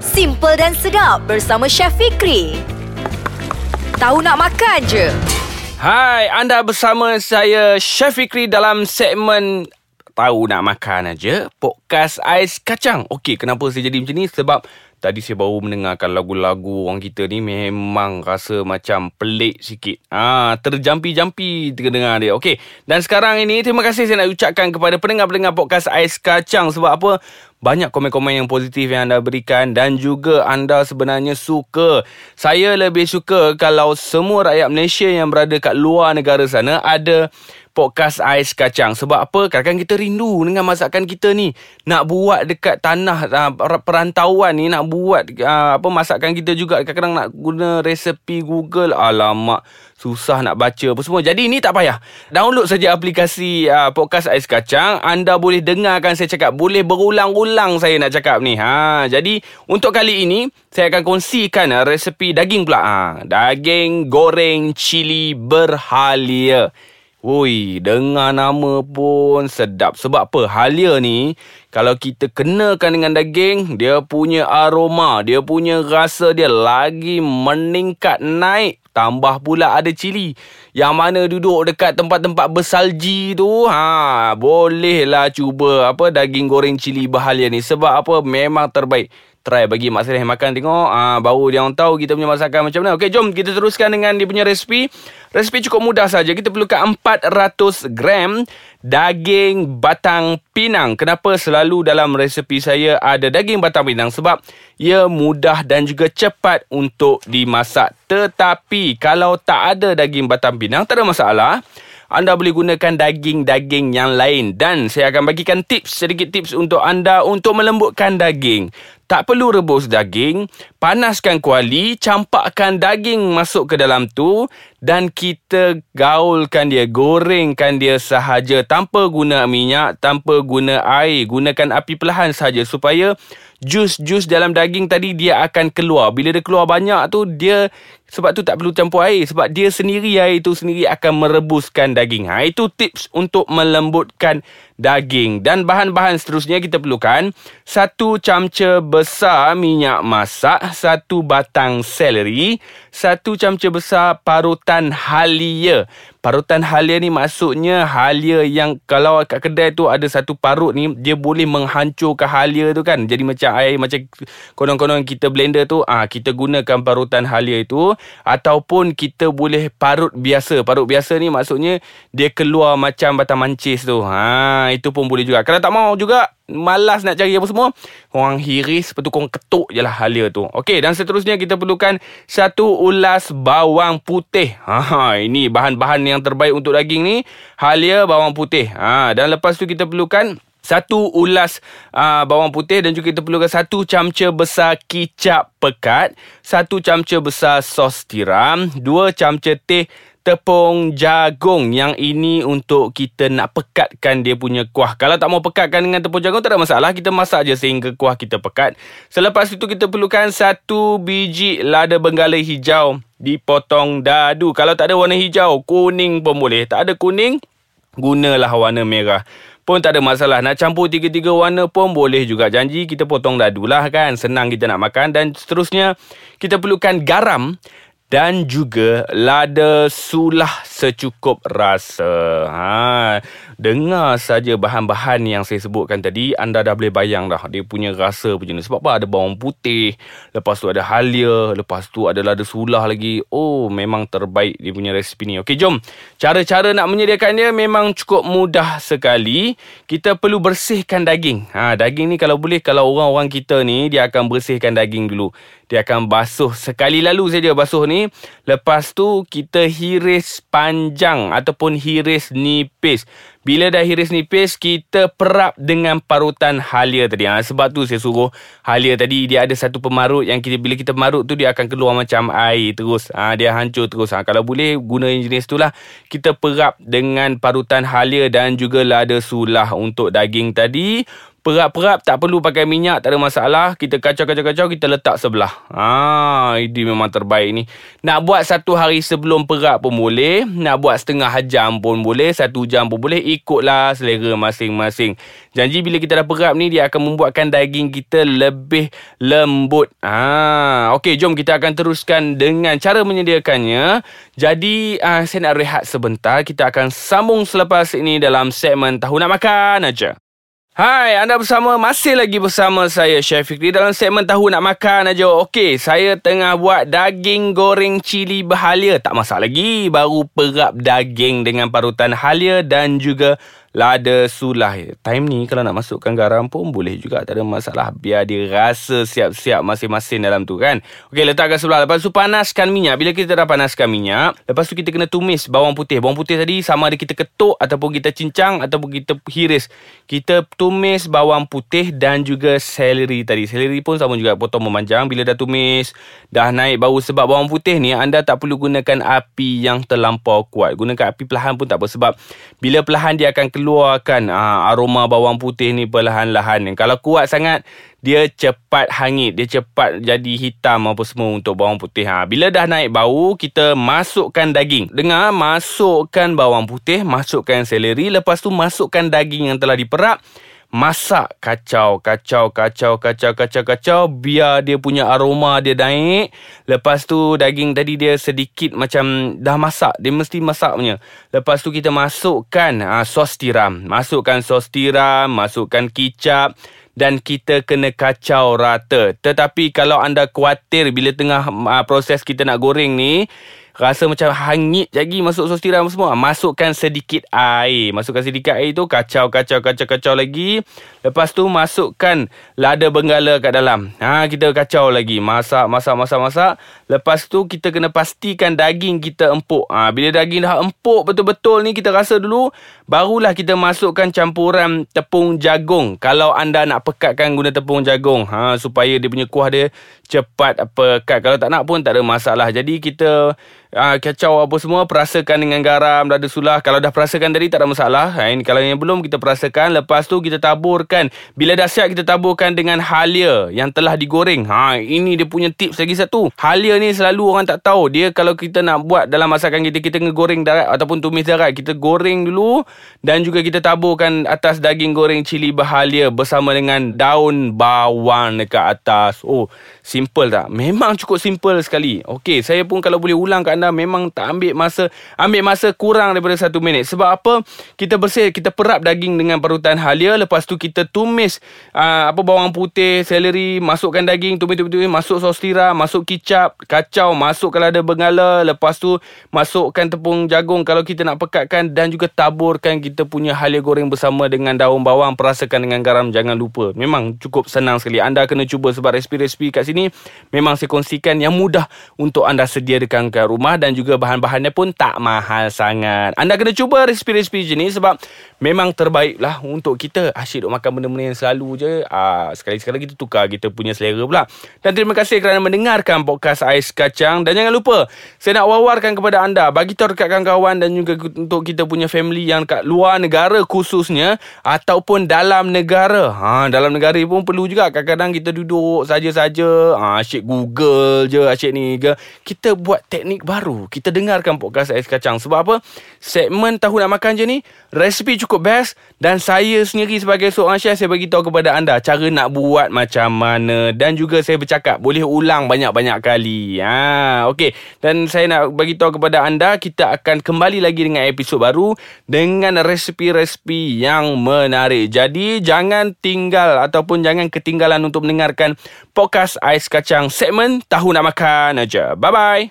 Simple dan sedap bersama Chef Fikri. Tahu nak makan je. Hai, anda bersama saya Chef Fikri dalam segmen Tahu nak makan aja Podcast Ais Kacang Okey, kenapa saya jadi macam ni? Sebab Tadi saya baru mendengarkan lagu-lagu orang kita ni memang rasa macam pelik sikit. Ah, terjampi-jampi dengar dia. Okey. Dan sekarang ini terima kasih saya nak ucapkan kepada pendengar-pendengar podcast Ais Kacang sebab apa? Banyak komen-komen yang positif yang anda berikan dan juga anda sebenarnya suka. Saya lebih suka kalau semua rakyat Malaysia yang berada kat luar negara sana ada podcast ais kacang. Sebab apa? Kadang-kadang kita rindu dengan masakan kita ni. Nak buat dekat tanah uh, perantauan ni, nak buat uh, apa masakan kita juga. Kadang-kadang nak guna resepi Google. Alamak, susah nak baca apa semua. Jadi ni tak payah. Download saja aplikasi uh, podcast ais kacang. Anda boleh dengarkan saya cakap. Boleh berulang-ulang saya nak cakap ni. Ha, jadi untuk kali ini, saya akan kongsikan uh, resepi daging pula. Ha, daging goreng cili berhalia. Woi, dengar nama pun sedap. Sebab apa? Halia ni, kalau kita kenakan dengan daging, dia punya aroma, dia punya rasa dia lagi meningkat naik. Tambah pula ada cili. Yang mana duduk dekat tempat-tempat bersalji tu, ha, bolehlah cuba apa daging goreng cili berhalia ni. Sebab apa? Memang terbaik try bagi Mak Saleh makan tengok ah baru dia orang tahu kita punya masakan macam mana. Okey, jom kita teruskan dengan dia punya resipi. Resipi cukup mudah saja. Kita perlukan 400 gram daging batang pinang. Kenapa selalu dalam resipi saya ada daging batang pinang? Sebab ia mudah dan juga cepat untuk dimasak. Tetapi kalau tak ada daging batang pinang, tak ada masalah anda boleh gunakan daging-daging yang lain dan saya akan bagikan tips sedikit tips untuk anda untuk melembutkan daging. Tak perlu rebus daging, panaskan kuali, campakkan daging masuk ke dalam tu dan kita gaulkan dia, gorengkan dia sahaja tanpa guna minyak, tanpa guna air. Gunakan api perlahan sahaja supaya jus-jus dalam daging tadi dia akan keluar. Bila dia keluar banyak tu dia sebab tu tak perlu campur air sebab dia sendiri air itu sendiri akan merebuskan daging. Ha itu tips untuk melembutkan daging dan bahan-bahan seterusnya kita perlukan satu camca besar minyak masak, satu batang seleri, satu camca besar parutan halia. Parutan halia ni maksudnya halia yang kalau kat kedai tu ada satu parut ni dia boleh menghancurkan halia tu kan. Jadi macam air macam konon-konon kita blender tu ah ha, kita gunakan parutan halia itu ataupun kita boleh parut biasa. Parut biasa ni maksudnya dia keluar macam batang mancis tu. Ha itu pun boleh juga. Kalau tak mau juga malas nak cari apa semua, orang hiris korang ketuk je lah halia tu. Okey, dan seterusnya kita perlukan satu ulas bawang putih. Ha, ini bahan-bahan yang terbaik untuk daging ni. Halia bawang putih. Ha, dan lepas tu kita perlukan satu ulas uh, bawang putih dan juga kita perlukan satu camca besar kicap pekat, satu camca besar sos tiram, dua camca teh tepung jagung yang ini untuk kita nak pekatkan dia punya kuah. Kalau tak mau pekatkan dengan tepung jagung tak ada masalah. Kita masak je sehingga kuah kita pekat. Selepas itu kita perlukan satu biji lada benggala hijau dipotong dadu. Kalau tak ada warna hijau, kuning pun boleh. Tak ada kuning, gunalah warna merah. Pun tak ada masalah. Nak campur tiga-tiga warna pun boleh juga. Janji kita potong dadu lah kan. Senang kita nak makan. Dan seterusnya kita perlukan garam dan juga lada sulah secukup rasa. Ha, dengar saja bahan-bahan yang saya sebutkan tadi, anda dah boleh bayang dah dia punya rasa macam ni. Sebab apa? Ada bawang putih, lepas tu ada halia, lepas tu ada lada sulah lagi. Oh, memang terbaik dia punya resipi ni. Okey, jom. Cara-cara nak menyediakan dia memang cukup mudah sekali. Kita perlu bersihkan daging. Ha, daging ni kalau boleh, kalau orang-orang kita ni, dia akan bersihkan daging dulu. Dia akan basuh sekali lalu saja basuh ni. Lepas tu kita hiris panjang ataupun hiris nipis. Bila dah hiris nipis, kita perap dengan parutan halia tadi. Ha, sebab tu saya suruh halia tadi, dia ada satu pemarut yang kita bila kita marut tu, dia akan keluar macam air terus. Ha, dia hancur terus. Ha, kalau boleh, guna jenis tu lah. Kita perap dengan parutan halia dan juga lada sulah untuk daging tadi. Perap-perap tak perlu pakai minyak Tak ada masalah. Kita kacau-kacau-kacau Kita letak sebelah. Ah, Ini memang terbaik ni. Nak buat satu hari sebelum perap pun boleh. Nak buat setengah jam pun boleh. Satu jam pun boleh. Ikutlah selera masing-masing. Janji bila kita dah perap ni Dia akan membuatkan daging kita lebih lembut. Ah, Okey jom kita akan teruskan Dengan cara menyediakannya. Jadi ah, saya nak rehat sebentar. Kita akan sambung selepas ini Dalam segmen Tahu Nak Makan aja. Hai, anda bersama masih lagi bersama saya Chef Fikri dalam segmen tahu nak makan aja. Okey, saya tengah buat daging goreng cili berhalia. Tak masak lagi, baru perap daging dengan parutan halia dan juga lada sulah. Time ni kalau nak masukkan garam pun boleh juga. Tak ada masalah. Biar dia rasa siap-siap masing-masing dalam tu kan. Okey, letakkan sebelah. Lepas tu panaskan minyak. Bila kita dah panaskan minyak, lepas tu kita kena tumis bawang putih. Bawang putih tadi sama ada kita ketuk ataupun kita cincang ataupun kita hiris. Kita tumis bawang putih dan juga seleri tadi. Seleri pun sama juga potong memanjang. Bila dah tumis, dah naik bau sebab bawang putih ni anda tak perlu gunakan api yang terlampau kuat. Gunakan api perlahan pun tak apa sebab bila perlahan dia akan keluarkan uh, aroma bawang putih ni perlahan-lahan. Kalau kuat sangat, dia cepat hangit. Dia cepat jadi hitam apa semua untuk bawang putih. Ha, bila dah naik bau, kita masukkan daging. Dengar, masukkan bawang putih, masukkan seleri. Lepas tu masukkan daging yang telah diperap masak kacau kacau kacau kacau kacau kacau. Biar dia punya aroma dia naik. Lepas tu daging tadi dia sedikit macam dah masak. Dia mesti masak punya. Lepas tu kita masukkan uh, sos tiram. Masukkan sos tiram masukkan kicap. Dan kita kena kacau rata. Tetapi kalau anda khawatir bila tengah uh, proses kita nak goreng ni rasa macam hangit lagi masuk sos tiram semua. Masukkan sedikit air. Masukkan sedikit air tu kacau kacau kacau kacau lagi. Lepas tu masukkan lada benggala kat dalam. Ha kita kacau lagi. Masak masak masak masak. Lepas tu kita kena pastikan daging kita empuk. Ha bila daging dah empuk betul-betul ni kita rasa dulu barulah kita masukkan campuran tepung jagung. Kalau anda nak pekatkan guna tepung jagung ha supaya dia punya kuah dia cepat pekat. Kalau tak nak pun tak ada masalah. Jadi kita uh, kacau apa semua perasakan dengan garam lada sulah kalau dah perasakan tadi tak ada masalah ha, ini kalau yang belum kita perasakan lepas tu kita taburkan bila dah siap kita taburkan dengan halia yang telah digoreng ha ini dia punya tips lagi satu halia ni selalu orang tak tahu. Dia kalau kita nak buat dalam masakan kita kita ngegoreng darat ataupun tumis darat. Kita goreng dulu dan juga kita taburkan atas daging goreng cili berhalia bersama dengan daun bawang dekat atas. Oh simple tak? Memang cukup simple sekali. Okey saya pun kalau boleh ulang kat anda memang tak ambil masa ambil masa kurang daripada satu minit. Sebab apa? Kita bersih kita perap daging dengan parutan halia. Lepas tu kita tumis ah, apa bawang putih seleri masukkan daging tumis tumis tumis masuk sos tiram masuk kicap kacau masuk kalau ada bengala lepas tu masukkan tepung jagung kalau kita nak pekatkan dan juga taburkan kita punya halia goreng bersama dengan daun bawang perasakan dengan garam jangan lupa memang cukup senang sekali anda kena cuba sebab resipi-resipi kat sini memang saya kongsikan yang mudah untuk anda sediakan kat rumah dan juga bahan-bahannya pun tak mahal sangat. Anda kena cuba resipi-resipi jenis sebab memang terbaik lah untuk kita. Asyik duk makan benda-benda yang selalu je. Ah, sekali-sekala kita tukar kita punya selera pula. Dan terima kasih kerana mendengarkan podcast Ais Kacang. Dan jangan lupa, saya nak wawarkan kepada anda. Bagi tahu dekat kawan-kawan dan juga untuk kita punya family yang kat luar negara khususnya. Ataupun dalam negara. Ha, dalam negara pun perlu juga. Kadang-kadang kita duduk saja-saja. Ha, asyik Google je. Asyik ni ke. Kita buat teknik baru Kita dengarkan podcast Ais Kacang Sebab apa? Segmen Tahu Nak Makan je ni Resipi cukup best Dan saya sendiri sebagai seorang chef Saya bagi tahu kepada anda Cara nak buat macam mana Dan juga saya bercakap Boleh ulang banyak-banyak kali ha, Okay Dan saya nak bagi tahu kepada anda Kita akan kembali lagi dengan episod baru Dengan resipi-resipi yang menarik. Jadi jangan tinggal Ataupun jangan ketinggalan untuk mendengarkan Podcast Ais Kacang Segmen Tahu Nak Makan aja. Bye-bye